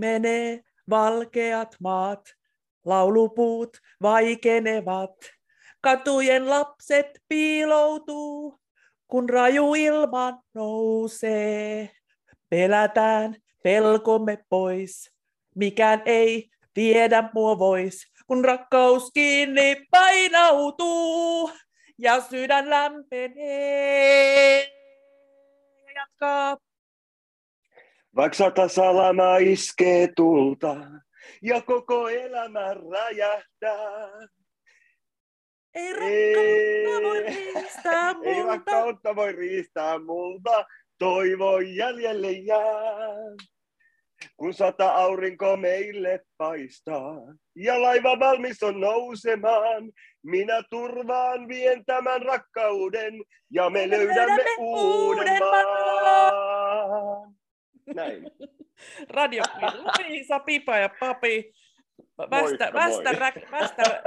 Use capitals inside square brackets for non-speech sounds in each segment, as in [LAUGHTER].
Pimenee valkeat maat, laulupuut vaikenevat. Katujen lapset piiloutuu, kun raju ilma nousee. Pelätään pelkomme pois, mikään ei viedä mua vois, kun rakkaus kiinni painautuu ja sydän lämpenee. Jatkaa. Vaikka sata salamaa iskee tulta ja koko elämä räjähtää. Ei rakkautta voi riistää [LAUGHS] multa. Ei rakkautta voi riistää multa, toivo jäljelle jää. Kun sata aurinko meille paistaa ja laiva valmis on nousemaan, minä turvaan vien tämän rakkauden ja me, me löydämme, löydämme uuden maan. Näin. [LAUGHS] Radio Liisa, Pipa ja Papi. Västä, västä, räk, västä,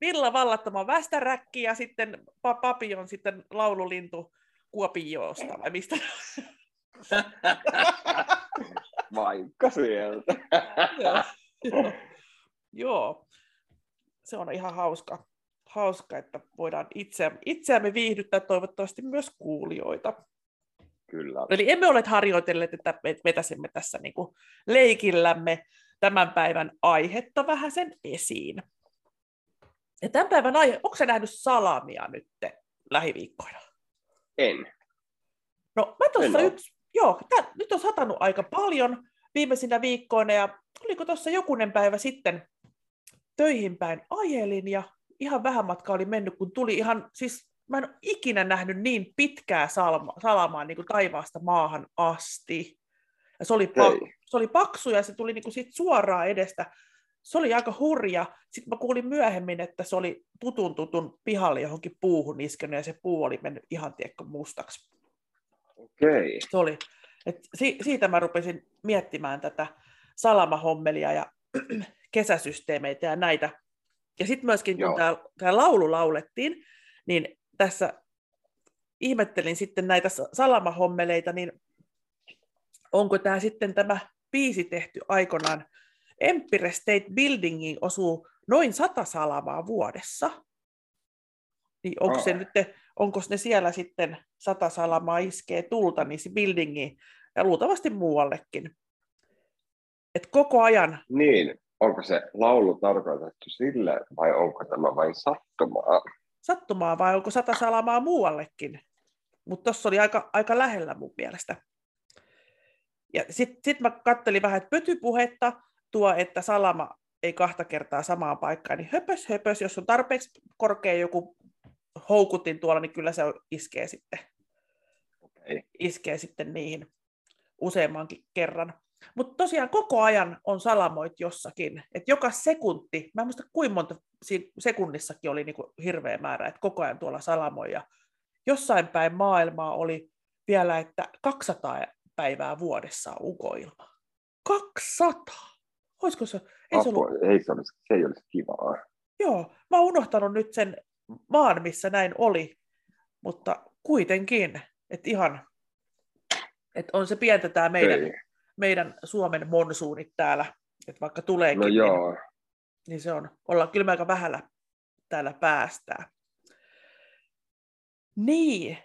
Villa Vallattama västäräkki ja sitten Papi on sitten laululintu Kuopijoosta, vai mistä? [LAUGHS] Vaikka sieltä. joo, joo. joo, se on ihan hauska, hauska että voidaan itse, itseämme viihdyttää toivottavasti myös kuulijoita. Kyllä. Eli emme ole harjoitelleet, että vetäisimme tässä niin kuin leikillämme tämän päivän aihetta vähän sen esiin. Ja tämän päivän aihe, onko se nähnyt salamia nyt lähiviikkoina? En. No mä tuossa yksi, joo, tää, nyt on satanut aika paljon viimeisinä viikkoina ja oliko tuossa jokunen päivä sitten töihin päin ajelin ja ihan vähän matka oli mennyt, kun tuli ihan, siis mä en ole ikinä nähnyt niin pitkää salma, salamaa niin kuin taivaasta maahan asti. Ja se oli, pak, se oli paksu ja se tuli niin kuin siitä suoraan edestä. Se oli aika hurja. Sitten mä kuulin myöhemmin, että se oli tutun tutun pihalle johonkin puuhun iskenyt ja se puu oli mennyt ihan tiekko mustaksi. Okei. Se oli. Et si- siitä mä rupesin miettimään tätä salamahommelia ja [CLEARS THROAT] kesäsysteemeitä ja näitä. Ja sitten myöskin, kun tämä laulu laulettiin, niin tässä ihmettelin sitten näitä salamahommeleita, niin onko tämä sitten tämä biisi tehty aikoinaan Empire State Buildingiin osuu noin sata salamaa vuodessa. Niin onko, se nyt, onko ne siellä sitten sata salamaa iskee tulta niin se buildingiin ja luultavasti muuallekin. Et koko ajan. Niin, onko se laulu tarkoitettu sille vai onko tämä vain sattumaa? Sattumaa vai onko sata salamaa muuallekin? Mutta tuossa oli aika, aika lähellä mun mielestä. Ja sitten sit mä kattelin vähän, että pötypuhetta, tuo, että salama ei kahta kertaa samaan paikkaan, niin höpös, höpös, jos on tarpeeksi korkea joku houkutin tuolla, niin kyllä se iskee sitten, okay. iskee sitten niihin useammankin kerran. Mutta tosiaan koko ajan on salamoit jossakin, että joka sekunti, mä en muista kuinka monta sekunnissakin oli niinku hirveä määrä, että koko ajan tuolla salamoja. Jossain päin maailmaa oli vielä, että 200 päivää vuodessa on ukoilma. 200! Olisiko se? Ei se, ollut... ei se, olisi, se ei olisi kivaa. Joo, mä oon unohtanut nyt sen maan, missä näin oli, mutta kuitenkin, että ihan, että on se pientä tämä meidän, meidän Suomen monsuunit täällä, että vaikka tuleekin, no niin- joo. Niin, niin se on, ollaan kyllä aika vähällä täällä päästää. Niin,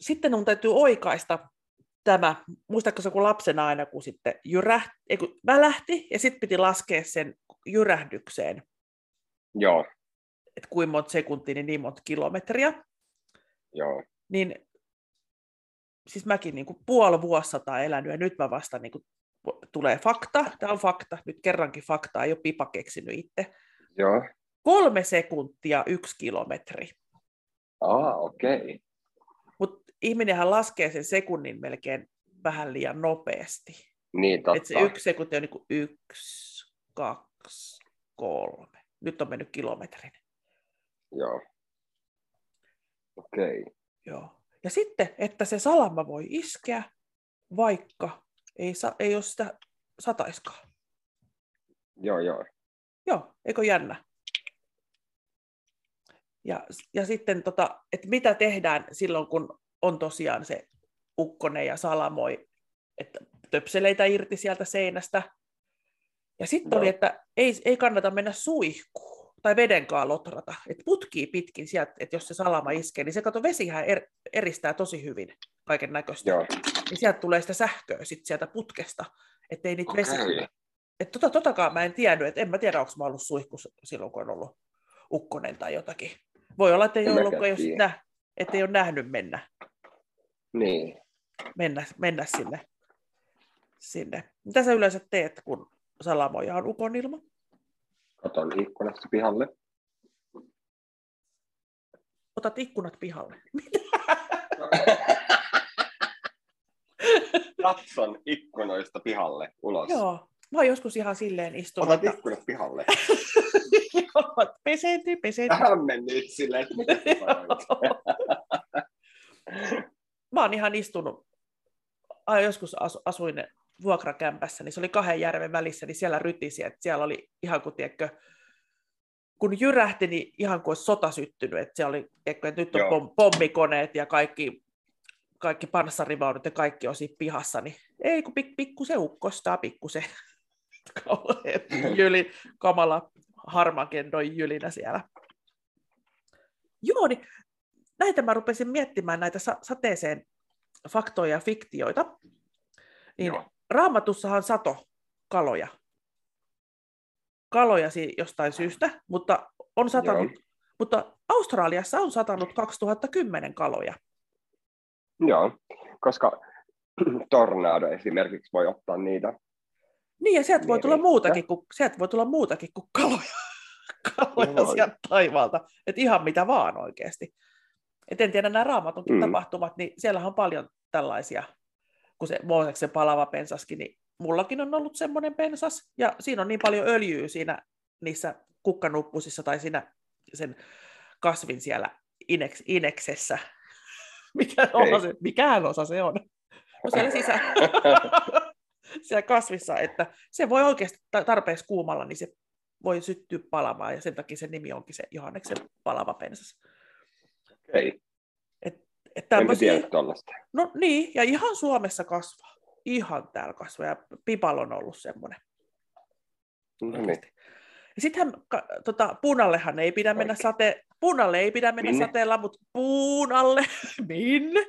sitten on täytyy oikaista tämä, muistatko se kun lapsena aina, kun sitten jyrähti, ei, kun välähti ja sitten piti laskea sen jyrähdykseen. Joo. Että kuinka monta sekuntia, niin niin monta kilometriä. Joo. Niin siis mäkin niin kuin puoli vuosisataa elänyt ja nyt mä vasta niin kuin, tulee fakta. Tämä on fakta, nyt kerrankin fakta, ei ole pipa keksinyt itse. Joo. Kolme sekuntia yksi kilometri. Ah, okei. Okay ihminenhän laskee sen sekunnin melkein vähän liian nopeasti. Niin, totta. Et se yksi sekunti on niin kuin yksi, kaksi, kolme. Nyt on mennyt kilometrin. Joo. Okei. Okay. Joo. Ja sitten, että se salama voi iskeä, vaikka ei, sa- ei ole sitä sataiskaan. Joo, joo. Joo, eikö jännä? Ja, ja sitten, tota, että mitä tehdään silloin, kun on tosiaan se ukkonen ja salamoi, että töpseleitä irti sieltä seinästä. Ja sitten Joo. oli, että ei, ei kannata mennä suihkuun tai vedenkaan lotrata. Että putkii pitkin sieltä, että jos se salama iskee, niin se kato vesihän er, eristää tosi hyvin kaiken näköistä. Niin sieltä tulee sitä sähköä sit sieltä putkesta, ettei niitä vesi... Okei. Että tota, totakaan mä en tiennyt, että en mä tiedä, onko mä ollut suihkus silloin, kun on ollut ukkonen tai jotakin. Voi olla, että ei, En ollut, jos nä, ettei ole nähnyt mennä, Niin. mennä, mennä sinne, sinne. Mitä sä yleensä teet, kun salamoja on ukonilma? Katon ikkunasta pihalle. Otat ikkunat pihalle. [LAUGHS] Katson ikkunoista pihalle ulos. Joo, mä oon joskus ihan silleen istunut. Otat ikkunat pihalle. [LAUGHS] Joo, pesenty, pesenty. Tähän mennyt silleen, että mitä [LAUGHS] mä oon ihan istunut, ai, joskus asu, asuin vuokrakämpässä, niin se oli kahden järven välissä, niin siellä rytisi, että siellä oli ihan kuin, tiedätkö, kun jyrähti, niin ihan kuin olisi sota syttynyt, että siellä oli, tiedätkö, että nyt on Joo. pom, pommikoneet ja kaikki, kaikki panssarivaunut ja kaikki on siinä pihassa, niin ei kun pik, pikku se ukkostaa, pikku se [LAUGHS] jyli, kamala harmakendon jylinä siellä. Joo, niin näitä mä rupesin miettimään, näitä sa- sateeseen faktoja ja fiktioita. Niin Joo. Raamatussahan sato kaloja. Kaloja si- jostain syystä, mutta on satanut, Joo. mutta Australiassa on satanut 2010 kaloja. Joo, koska [CLEARS THROAT] tornado esimerkiksi voi ottaa niitä. Niin, ja sieltä voi tulla Meristä. muutakin kuin, sieltä voi tulla muutakin kuin kaloja, [LAUGHS] kaloja Joo. sieltä taivaalta. Että ihan mitä vaan oikeasti. Et en tiedä, nämä raamatunkin mm. tapahtumat, niin siellä on paljon tällaisia, kun se Mooseksen palava pensaskin, niin mullakin on ollut semmoinen pensas, ja siinä on niin paljon öljyä siinä niissä kukkanuppusissa tai siinä sen kasvin siellä ineks, ineksessä. [LAUGHS] Mikä osa se, mikähän osa se on? No siellä sisällä. [LAUGHS] siellä kasvissa, että se voi oikeasti ta- tarpeeksi kuumalla, niin se voi syttyä palamaan, ja sen takia se nimi onkin se Johanneksen palava pensas. Ei, Että tämmöisiä, tiedä tuollaista. no niin, ja ihan Suomessa kasvaa. Ihan täällä kasvaa, ja Pipal on ollut semmoinen. No niin. Ja sittenhän tota, puunallehan ei pidä mennä sate, puunalle ei pidä mennä Minne? sateella, mutta puun alle, [LAUGHS] minne?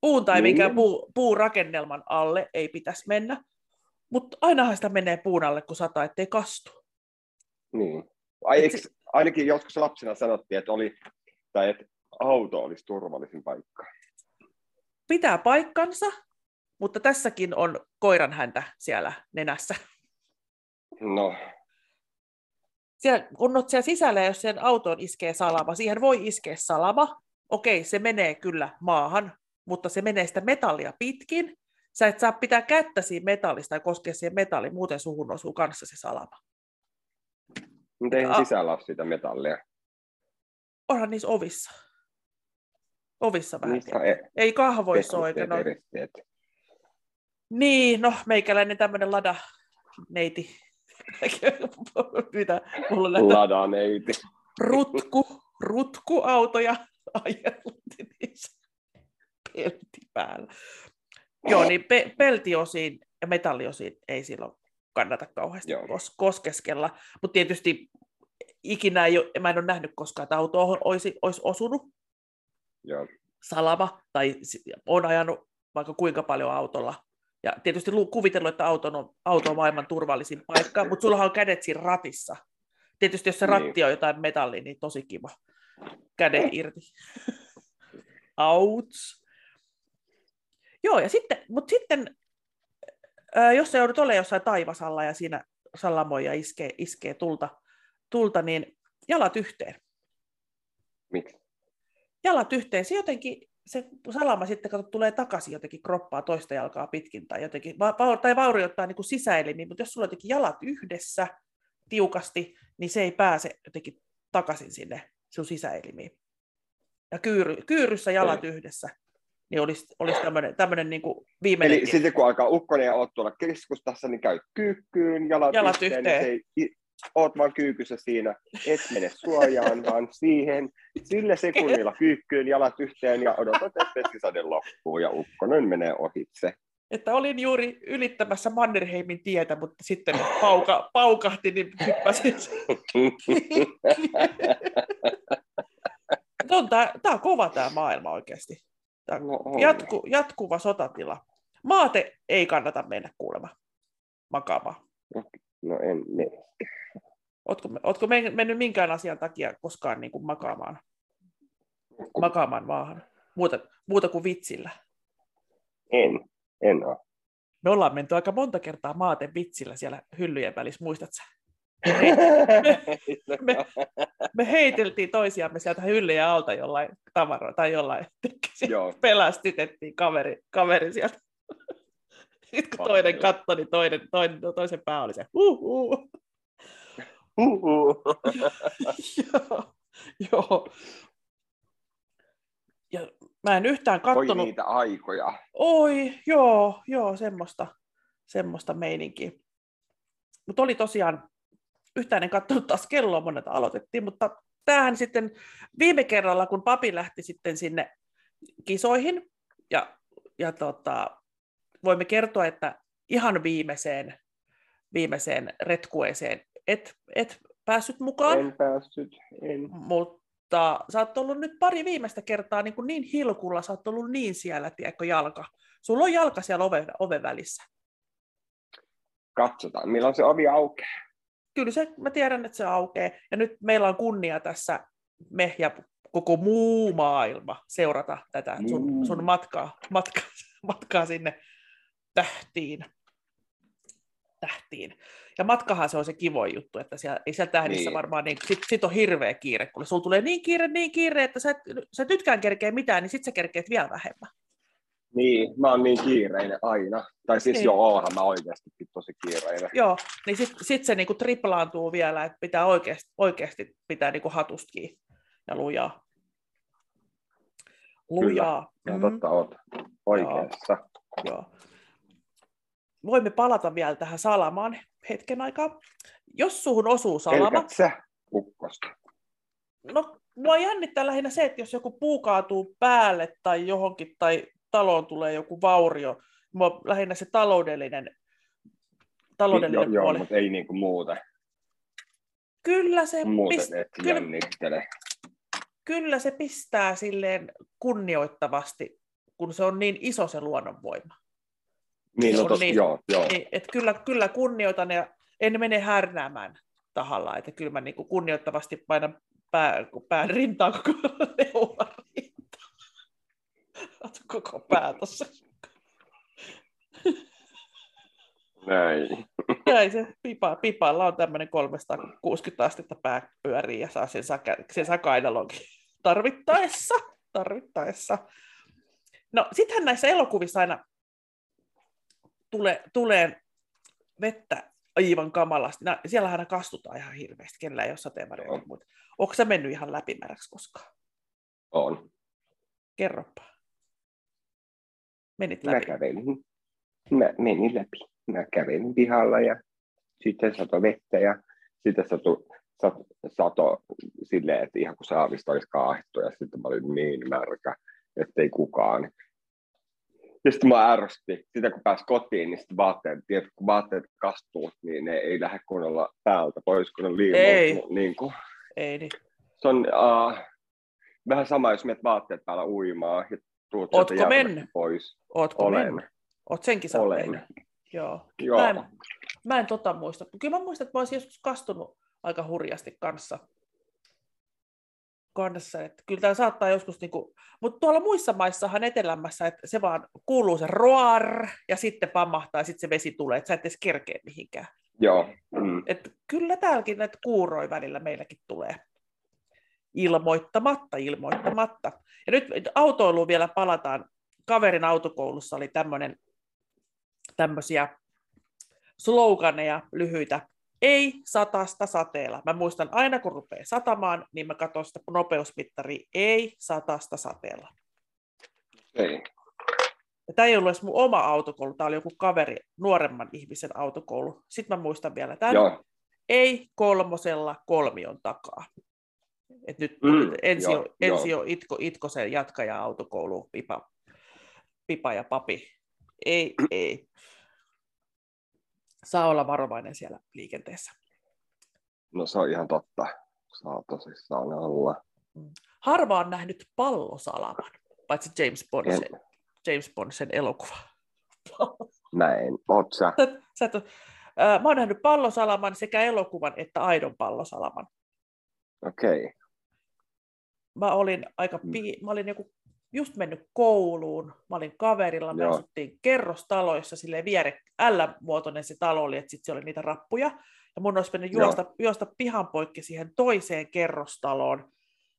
Puun tai Minne? minkään puu, puurakennelman alle ei pitäisi mennä. Mutta ainahan sitä menee puun alle, kun sataa, ettei kastu. Niin. Ai, Et eikö, ainakin joskus lapsena sanottiin, että, oli, tai että auto olisi turvallisin paikka. Pitää paikkansa, mutta tässäkin on koiran häntä siellä nenässä. No, Siellä, kun olet siellä sisällä ja jos sen autoon iskee salama, siihen voi iskeä salama. Okei, se menee kyllä maahan, mutta se menee sitä metallia pitkin. Sä et saa pitää kättä siinä metallista tai koskea siihen metalliin, muuten suhun osuu kanssa se salama. mutta eihän sisällä ole sitä metallia. Onhan niissä ovissa. Ovissa vähän. E- Ei kahvoissa ole. tekniset No, niin, no meikäläinen tämmöinen lada neiti. [LAUGHS] Mitä mulla on näitä Ladaneiti. rutku, rutkuautoja ajellut niissä pelti päällä. Joo, niin pe- peltiosiin ja metalliosiin ei silloin kannata kauheasti Joo. kos- koskeskella. Mutta tietysti ikinä ei ole, mä en ole nähnyt koskaan, että autoon olisi, olisi osunut Joo. salama, tai on ajanut vaikka kuinka paljon autolla. Ja tietysti lu- kuvitellut, että auto on, auto on maailman turvallisin paikka, mutta sulla on kädet siinä ratissa. Tietysti jos se Niin. ratti on jotain metallia, niin tosi kiva. Käden irti. [LAUGHS] Auts. Joo, ja sitten, mutta sitten, ää, jos sä joudut olemaan jossain taivasalla ja siinä salamoja iskee, iskee tulta, tulta, niin jalat yhteen. Miksi? Jalat yhteen, se jotenkin, se salama sitten kato, tulee takaisin jotenkin kroppaa toista jalkaa pitkin tai jotenkin, va- tai vaurioittaa niin kuin sisäelimiä, mutta jos sulla on jotenkin jalat yhdessä tiukasti, niin se ei pääse jotenkin takaisin sinne sun sisäelimiin. Ja kyyry, kyyryssä jalat yhdessä, niin olisi, olisi tämmöinen, tämmöinen niin kuin viimeinen... Eli sitten kun alkaa ukkonen ja oot tuolla keskustassa, niin käy kyykkyyn, jalat, Jalat yhteen, yhteen. Niin se ei, oot vaan kyykyssä siinä, et mene suojaan, vaan siihen, sillä sekunnilla kyykkyyn, jalat yhteen ja odotat, että vesisade loppuu ja ukkonen menee ohitse. että olin juuri ylittämässä Mannerheimin tietä, mutta sitten pauka, paukahti, niin hyppäsin. tää on kova tämä maailma oikeasti. Tää No on. jatku, jatkuva sotatila. Maate ei kannata mennä kuulema makaamaan. No en mene. Ootko, ootko men- mennyt minkään asian takia koskaan niin kuin makaamaan, makaamaan maahan? Muuta, muuta kuin vitsillä. En. En ole. Me ollaan menty aika monta kertaa maaten vitsillä siellä hyllyjen välissä, muistat sä? [LAUGHS] me, me heiteltiin toisiamme sieltä hyllyjen alta jollain tavaroilla tai jollain, Joo. pelästytettiin kaveri, kaveri sieltä. Sitten kun toinen katsoi, niin toinen, toinen, toisen pää oli se huhu. Huhu. [LAUGHS] joo, joo. Ja mä en yhtään Oi kattonut. niitä aikoja. Oi, joo, joo, semmoista, semmoista meininkiä. Mutta oli tosiaan, yhtään en katsonut taas kelloa, monelta aloitettiin, mutta tämähän sitten viime kerralla, kun papi lähti sitten sinne kisoihin, ja, ja tota, voimme kertoa, että ihan viimeiseen, viimeiseen retkueeseen et, et päässyt mukaan, En päässyt. En. mutta sä oot ollut nyt pari viimeistä kertaa niin, kuin niin hilkulla, sä oot ollut niin siellä, tiedätkö, jalka. Sulla on jalka siellä oven, oven välissä. Katsotaan, milloin se ovi aukeaa. Kyllä se, mä tiedän, että se aukeaa. Ja nyt meillä on kunnia tässä, me ja koko muu maailma, seurata tätä sun, sun matkaa, matkaa, matkaa sinne tähtiin. tähtiin. Ja matkahan se on se kivoin juttu, että siellä, ei siellä tähdissä Niin. varmaan, niin, sit, sit on hirveä kiire, kun sulla tulee niin kiire, niin kiire, että sä et, sä et nytkään kerkeä mitään, niin sit sä kerkeet vielä vähemmän. Niin, mä oon niin kiireinen aina. Tai siis Niin. joo, oonhan mä oikeastikin tosi kiireinen. Joo, niin sit, sit se niinku triplaantuu vielä, että pitää oikeasti, oikeasti pitää niinku kiinni ja lujaa. Lujaa. Ja Mm, totta oot oikeassa. joo. Voimme palata vielä tähän salamaan hetken aikaa. Jos suhun osuu salama, Pelkät sä ukkosta. no mua jännittää lähinnä se, että jos joku puu kaatuu päälle tai johonkin tai taloon tulee joku vaurio, mua lähinnä se taloudellinen, taloudellinen Niin, joo, puoli. joo, mutta ei niinku muuten. Kyllä se Muuten pist- kyllä- kyllä se pistää silleen kunnioittavasti, kun se on niin iso se luonnonvoima. Niin, no tos, niin- joo, joo. Niin, et kyllä, kyllä kunnioitan ja en mene härnäämään tahalla, että kyllä mä niin kuin kunnioittavasti painan pää, pään rintaan koko [LAUGHS] rintaan. Oot koko pää tossa. Näin. Näin se pipa, pipalla on tämmöinen 360 astetta pää pyörii ja saa sen, saka, sen saa kainalonkin tarvittaessa. tarvittaessa. No sittenhän näissä elokuvissa aina tulee, tulee vettä aivan kamalasti. No, siellähän aina kastutaan ihan hirveästi, kenellä ei ole sateenvarjoja. Joo. Mutta onko sä mennyt ihan läpimäräksi koskaan? On. Kerropa. Menit Mä läpi. kävelin. Mä menin läpi. Mä kävelin pihalla ja sitten sato vettä ja sitten sato, sato, sato silleen, että ihan kuin saavista olisi kaahettu ja sitten mä olin niin märkä, ettei kukaan. Ja sitten mä ärsytti. Sitä kun pääsi kotiin, niin sitten vaatteet, tiedät, kun vaatteet kastuu, niin ne ei lähde kunnolla päältä pois, kun on Ei. liimaa. Niin kuin. Ei niin. Se on uh, vähän sama, jos menet vaatteet päällä uimaan ja tuut Ootko mennyt? pois. Ootko Olen. mennyt? Oot senkin Olen. Joo. Joo. Mä en, mä en tota muista. Kyllä mä muistan, että mä olisin joskus kastunut aika hurjasti kanssa. Kanssa. Että kyllä tämä saattaa joskus, niinku, mutta tuolla muissa maissahan etelämässä, että se vaan kuuluu se roar ja sitten pamahtaa ja sitten se vesi tulee, että sä et edes kerkeä mihinkään. Joo. Mm. Et kyllä täälläkin näitä kuuroi välillä meilläkin tulee ilmoittamatta, ilmoittamatta. Ja nyt autoiluun vielä palataan. Kaverin autokoulussa oli tämmöinen tämmöisiä sloganeja lyhyitä. Ei satasta sateella. Mä muistan aina, kun rupeaa satamaan, niin mä katson sitä nopeusmittaria. Ei satasta sateella. Ei. Ja tämä ei ollut edes mun oma autokoulu, tämä oli joku kaveri, nuoremman ihmisen autokoulu. Sitten mä muistan vielä tämän. Joo. Ei kolmosella kolmion takaa. Et nyt Mm, ensi, joo, on, ensi joo. on Itko, Itkosen jatkaja autokoulu, pipa, pipa ja papi. ei, ei. Saa olla varovainen siellä liikenteessä. No se on ihan totta. Saa tosissaan olla. Harva on nähnyt pallosalaman, paitsi James Bond, En. se, James Bond sen elokuva. Näin. Oot sä? Sä, sä et, Ää, mä oon nähnyt pallosalaman sekä elokuvan että aidon pallosalaman. Okei. Okay. Mä olin aika Mm. pi- mä olin joku just mennyt kouluun, mä olin kaverilla, me Joo. asuttiin kerrostaloissa, silleen viere, L-muotoinen se talo oli, että sitten siellä oli niitä rappuja, ja mun olisi mennyt Joo. juosta, juosta pihan poikki siihen toiseen kerrostaloon,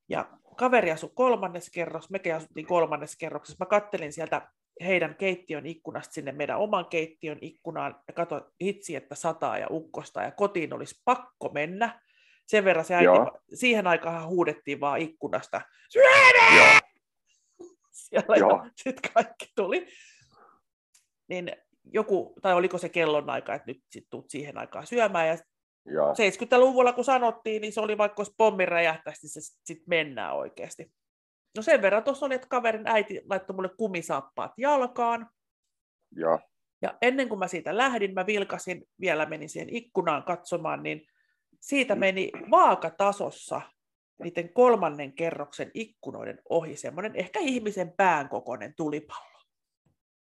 ja kaveri asui kolmannes kerros, mekin asuttiin kolmannes kerroksessa, mä kattelin sieltä heidän keittiön ikkunasta sinne meidän oman keittiön ikkunaan, ja katsoin hitsi, että sataa ja ukkosta, ja kotiin olisi pakko mennä, sen verran se äiti, Joo. siihen aikaan huudettiin vaan ikkunasta, Joo. Siellä Joo. ja sitten kaikki tuli. Niin joku, tai oliko se kellonaika, että nyt sit tuut siihen aikaan syömään. Ja Joo. 70-luvulla kun sanottiin, niin se oli vaikka jos pommi räjähtäisi, niin se sitten mennään oikeasti. No sen verran tuossa oli, että kaverin äiti laittoi mulle kumisaappaat jalkaan. Joo. Ja ennen kuin mä siitä lähdin, mä vilkasin, vielä menin siihen ikkunaan katsomaan, niin siitä meni vaakatasossa niiden kolmannen kerroksen ikkunoiden ohi semmoinen ehkä ihmisen pään kokoinen tulipallo.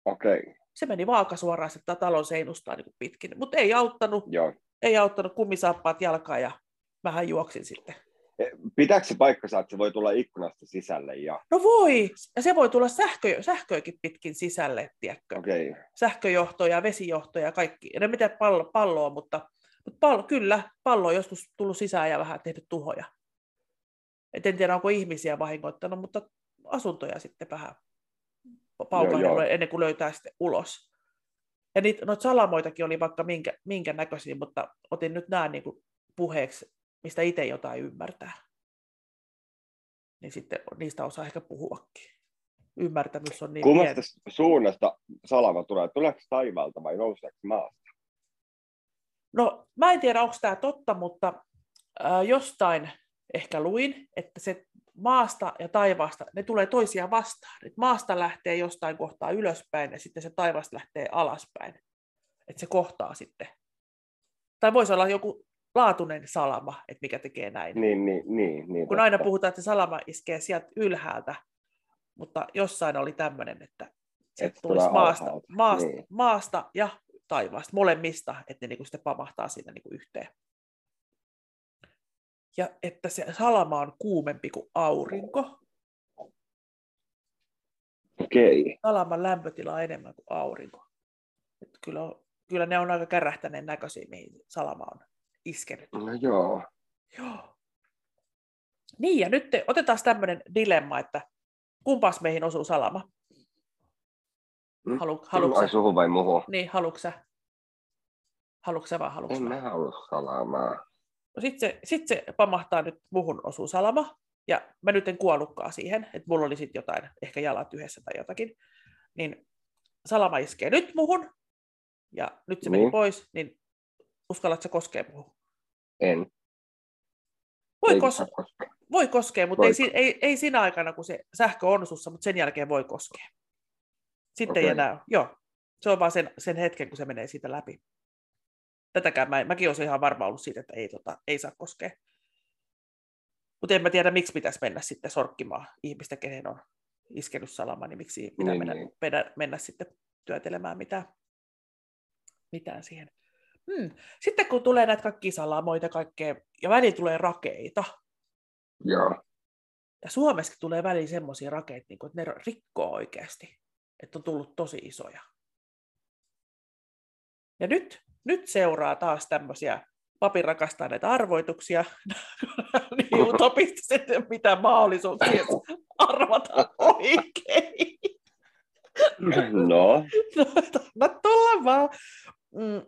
Okei. Okay. Se meni vaakasuoraan sitä talon seinustaan niin pitkin, mutta ei auttanut, Joo. ei auttanut kumisaappaat jalkaan ja mähän juoksin sitten. E, Pitääkö se paikkansa, että se voi tulla ikkunasta sisälle? Ja... No voi, ja se voi tulla sähkö, sähköäkin pitkin sisälle, tiedätkö? Okei. Okay. sähköjohtoja, vesijohtoja, kaikki. En mitä pallo, palloa, mutta, mutta pallo, kyllä, pallo on joskus tullut sisään ja vähän tehnyt tuhoja. Et en tiedä, onko ihmisiä vahingoittanut, mutta asuntoja sitten vähän joo. ennen kuin löytää sitten ulos. Ja niitä, noita salamoitakin oli vaikka minkä, minkä näköisiä, mutta otin nyt nämä niin kuin puheeksi, mistä itse jotain ymmärtää. Niin sitten niistä osaa ehkä puhuakin. Ymmärtämys on niin Kummasta suunnasta salama tulee? Tuleeko taivaalta vai nouseeko se maasta? No, mä en tiedä, onko tämä totta, mutta äh, jostain ehkä luin, että se maasta ja taivaasta, ne tulee toisiaan vastaan. Et maasta lähtee jostain kohtaa ylöspäin ja sitten se taivaasta lähtee alaspäin. Että se kohtaa sitten. Tai voisi olla joku laatuinen salama, että mikä tekee näin. Niin, niin, niin. niin Kun aina puhutaan, että se salama iskee sieltä ylhäältä, mutta jossain oli tämmöinen, että se Että tulisi tulee maasta, alhaalta, maasta, niin. maasta ja taivaasta, molemmista, että ne niinku sitten pamahtaa siinä niinku yhteen. Ja että se salama on kuumempi kuin aurinko. Okei. Salaman lämpötila on enemmän kuin aurinko. Et kyllä, on, kyllä ne on aika kärähtäneen näköisiä, mihin salama on iskenyt. No joo. Joo. Niin, ja nyt te, otetaan tämmöinen dilemma, että kumpas meihin osuu salama? Halu, Ai haluatko, suhu vai muhu? niin, haluatko sä? Haluatko sä vai haluatko En mä halua salamaa. No sit se, sit se pamahtaa nyt muhun osuu salama, ja mä nyt en kuollutkaan siihen, että mulla oli sitten jotain, ehkä jalat yhdessä tai jotakin, niin salama iskee nyt muhun, ja nyt se meni Niin. pois, niin uskallatko koskea muhun? En. Voi, kos- koskea. voi koskea, mutta ei, ei, ei siinä aikana, kun se sähkö on sussa, mutta sen jälkeen voi koskea. Sitten ei Okei. enää, joo, se on vaan sen, sen hetken, kun se menee siitä läpi. Tätäkään mä, mäkin olisin ihan varma ollut siitä, että ei, tota, ei saa koskea. Mutta en mä tiedä, miksi pitäisi mennä sitten sorkkimaan ihmistä, kehen on iskenyt salama, niin miksi pitää Niin, mennä, niin. mennä, mennä sitten työtelemään mitään, mitään siihen. Hmm. Sitten kun tulee näitä kaikkia salamoita kaikkea, ja väliin tulee rakeita, Joo. ja Suomessakin tulee väliin semmoisia rakeita, niin kuin, että ne rikkoo oikeasti, että on tullut tosi isoja. Ja nyt, nyt seuraa taas tämmöisiä papin rakastaa näitä arvoituksia, [LAUGHS] niin utopista sitten mitä mahdollisuuksia arvata oikein. No. No, anna tulla vaan. Mm,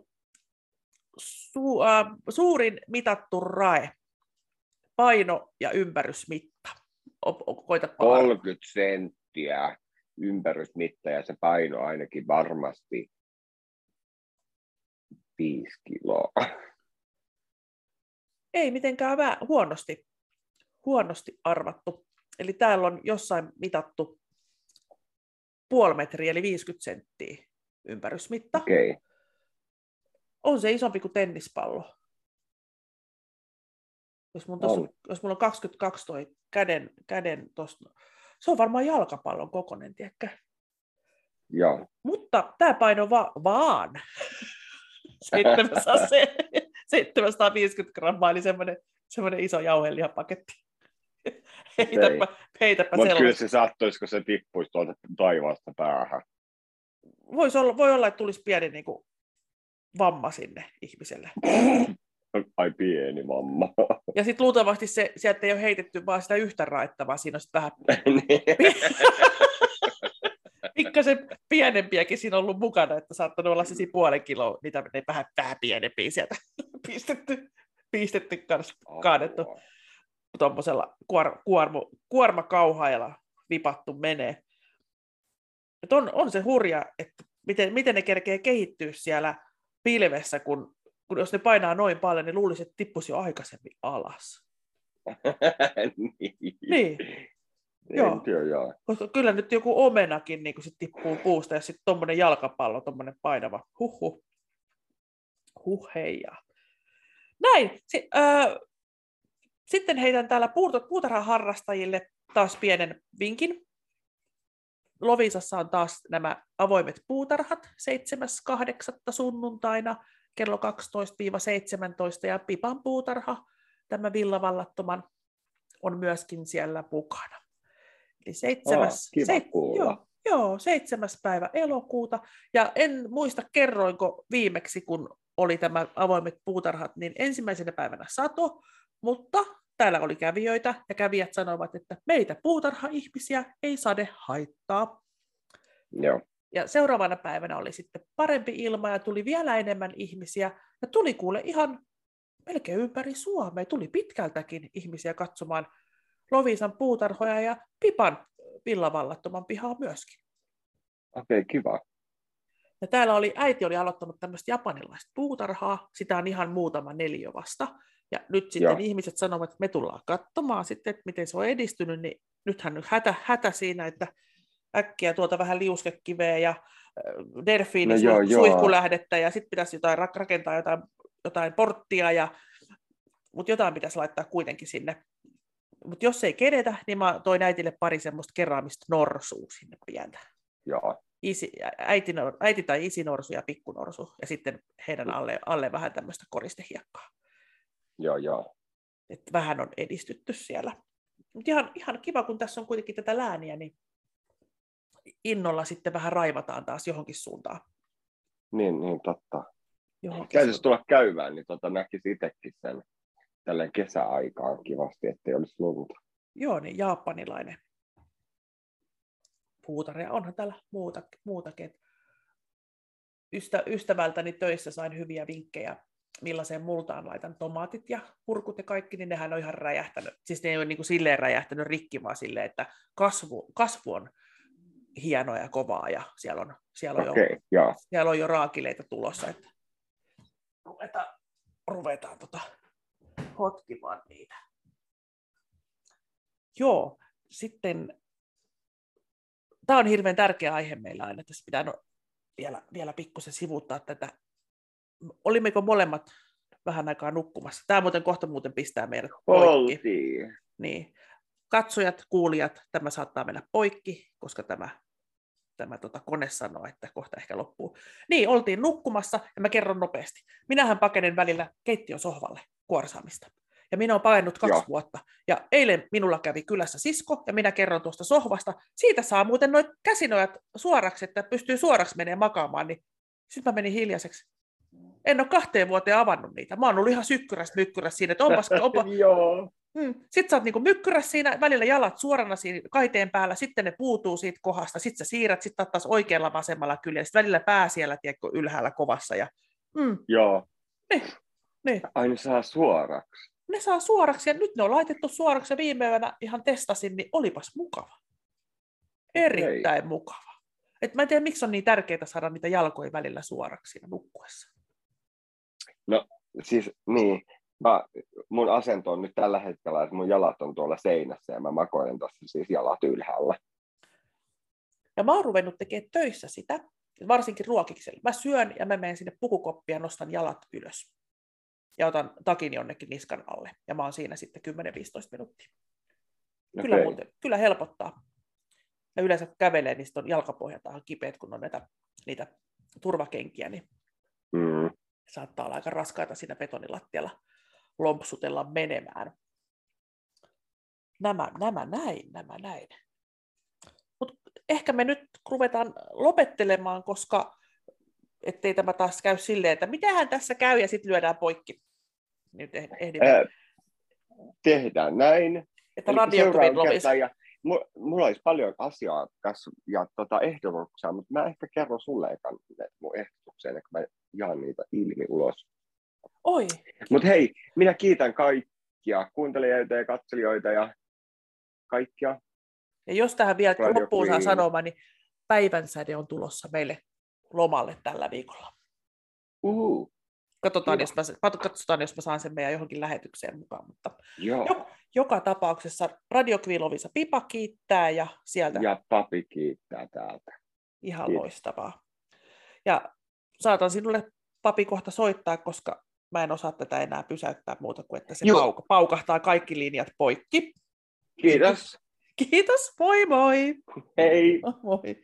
Su, äh, suurin mitattu rae, paino ja ympärysmitta. O, o, koita 30 senttiä ympärysmitta ja se paino ainakin varmasti 5 kiloa. Ei mitenkään vä- huonosti, huonosti arvattu. Eli täällä on jossain mitattu puoli metriä, eli 50 senttiä. ympärysmitta. Okay. On se isompi kuin tennispallo. Jos, mun tossa, On. jos mulla on 22 toi käden, käden tosta, se on varmaan jalkapallon kokonen, tiedätkö? Joo. Mutta tämä paino va- vaan 700, 750 [LAUGHS] grammaa, eli semmoinen, semmoinen iso jauhelihapaketti. [LAUGHS] Heitäpä, heitäpä Mutta kyllä se sattuisi, kun se tippuisi tuolta taivaasta päähän. Voisi olla, voi olla, että tulisi pieni niin kuin, vamma sinne ihmiselle. [LAUGHS] Ai pieni mamma. Ja sitten luultavasti se, sieltä ei ole heitetty vaan sitä yhtä raetta, vaan siinä on sitten vähän Niin. Pikkasen pienempiäkin siinä on ollut mukana, että saattanut olla se puolen kiloa, niitä ne vähän, vähän pienempiä sieltä [LAUGHS] pistetty, pistetty kanssa kaadettu tuommoisella kuor, kuormu, kuormakauhailla vipattu menee. Et on, on se hurja, että miten, miten ne kerkee kehittyä siellä pilvessä, kun, kun jos ne painaa noin paljon, niin luulisi, että tippuisi jo aikaisemmin alas. [LAUGHS] niin. Niin, Joo. Joo. koska kyllä nyt joku omenakin niin sit tippuu puusta ja sitten tuommoinen jalkapallo, tuommoinen painava. Huhhuh. Huh. Näin. Si- öö, sitten heitän täällä puut- puutarhaharrastajille taas pienen vinkin. Lovisassa on taas nämä avoimet puutarhat 7.8. sunnuntaina kello 12-17 ja Pipan puutarha, tämä villavallattoman, on myöskin siellä mukana. Eli seitsemäs, kiva kuulla. joo, joo, seitsemäs päivä elokuuta. Ja en muista, kerroinko viimeksi, kun oli tämä avoimet puutarhat, niin ensimmäisenä päivänä sato, mutta täällä oli kävijöitä, ja kävijät sanoivat, että meitä puutarha-ihmisiä ei sade haittaa. Joo. Ja seuraavana päivänä oli sitten parempi ilma ja tuli vielä enemmän ihmisiä. Ja tuli kuule ihan melkein ympäri Suomea. Tuli pitkältäkin ihmisiä katsomaan Lovisan puutarhoja ja Pipan villavallattoman pihaa myöskin. Okei, okay, kiva. Ja täällä oli, äiti oli aloittanut tämmöistä japanilaista puutarhaa, sitä on ihan muutama neliö vasta. Ja nyt sitten Joo. Ihmiset sanovat, että me tullaan katsomaan sitten, että miten se on edistynyt, niin nythän nyt hätä, hätä siinä, että äkkiä tuolta vähän liuskekiveä ja delfiini No joo, joo, joo. suihkulähdettä ja sitten pitäisi jotain rak- rakentaa jotain, jotain porttia, ja, mutta jotain pitäisi laittaa kuitenkin sinne. Mutta jos ei kedetä, niin mä toin äitille pari semmoista keraamista norsua sinne pientä. Joo. Isi, äiti, äiti tai isi norsu ja pikkunorsu, ja sitten heidän alle, alle vähän tämmöistä koristehiekkaa. Joo, joo. että vähän on edistytty siellä. Mutta ihan, ihan kiva, kun tässä on kuitenkin tätä lääniä, niin innolla sitten vähän raivataan taas johonkin suuntaan. Niin, niin totta. Johonkin Täytyisi tulla käymään, niin tota, näkisi itsekin sen tälleen kesäaikaan kivasti, ettei olisi lunta. Joo, niin japanilainen puutarha. Ja onhan täällä muuta, muutakin. Ystä, ystävältäni töissä sain hyviä vinkkejä, millaiseen multaan laitan tomaatit ja kurkut ja kaikki, niin nehän on ihan räjähtänyt. Siis ne ei ole niin kuin silleen räjähtänyt rikki, vaan silleen, että kasvu, kasvu on hienoa ja kovaa ja siellä on, siellä on, Okei, jo, okay, joo. siellä on jo raakileita tulossa, että ruvetaan, ruvetaan tota hotkimaan niitä. Joo, sitten tämä on hirveän tärkeä aihe meillä aina, tässä pitää no, vielä, vielä pikkusen sivuttaa tätä. Olimmeko molemmat vähän aikaa nukkumassa? Tämä muuten kohta muuten pistää meidät poikki. Oltiin. Niin. Katsojat, kuulijat, tämä saattaa mennä poikki, koska tämä, tämä tota, kone sanoo, että kohta ehkä loppuu. Niin, oltiin nukkumassa ja mä kerron nopeasti. Minähän pakenen välillä keittiön sohvalle kuorsaamista. Ja minä olen painut kaksi Joo. vuotta. Ja eilen minulla kävi kylässä sisko, ja minä kerron tuosta sohvasta. Siitä saa muuten noin käsinojat suoraksi, että pystyy suoraksi menemään makaamaan. Niin sitten mä menin hiljaiseksi. En ole kahteen vuoteen avannut niitä. Mä oon ollut ihan sykkyräs mykkyräs siinä, että onpas, [LAUGHS] onpa, Joo. Mm. Sitten sä oot niinku mykkyrässä siinä, välillä jalat suorana siinä kaiteen päällä, sitten ne puutuu siitä kohdasta, sitten sä siirrät, sitten taas oikealla vasemmalla kyljellä, sitten välillä pää siellä tiedätkö, ylhäällä kovassa. Ja, mm, Joo. niin, Ai ne saa suoraksi. ne saa suoraksi, ja nyt ne on laitettu suoraksi, ja viime yönä ihan testasin, niin olipas mukava. Erittäin mukava. Et mä en tiedä, miksi on niin tärkeää saada niitä jalkoja välillä suoraksi siinä nukkuessa. Siis niin, mä, mun asento on nyt tällä hetkellä, että mun jalat on tuolla seinässä ja mä makoilen tuossa siis jalat ylhäällä. Ja mä oon ruvennut tekemään töissä sitä, varsinkin ruokiksella. Mä syön ja mä menen sinne pukukoppia ja nostan jalat ylös. Ja otan takin jonnekin niskan alle. Ja mä oon siinä sitten 10-15 minuuttia. Okay. Kyllä, muuten, kyllä helpottaa. Ja yleensä kävelee, niin on jalkapohjat vähän kipeät, kun on näitä, niitä turvakenkiä, niin mm. saattaa olla aika raskaita siinä betonilattialla lompsutella menemään. Nämä, nämä näin, nämä näin. Mut ehkä me nyt ruvetaan lopettelemaan, koska ettei tämä taas käy silleen, että mitähän tässä käy ja sitten lyödään poikki. Nyt eh- ehdimme. Ää, tehdään näin. Että radio ja mulla olisi paljon asiaa tässä ja tota ehdotuksia, mutta mä ehkä kerron sulle ekan mun ehdotukseen, kun mä jaan niitä ilmi ulos. Oi. Mutta hei, minä kiitän kaikkia kuuntelijoita ja katselijoita ja kaikkia. Ja jos tähän vielä Radio loppuun saa sanomaan, niin päivänsäde on tulossa meille lomalle tällä viikolla. Uhu. Katsotaan jos, mä, katsotaan, jos mä saan sen meidän johonkin lähetykseen mukaan. Mutta Joo. Jo, joka tapauksessa Radio Kvilovisa Pipa kiittää ja sieltä... Ja papi kiittää täältä. Ihan Kiitos. loistavaa. Ja saatan sinulle papi kohta soittaa, koska mä en osaa tätä enää pysäyttää muuta kuin, että se pauka, paukahtaa kaikki linjat poikki. Kiitos. [LAUGHS] Kiitos, moi moi. Hei. [LAUGHS] Moi.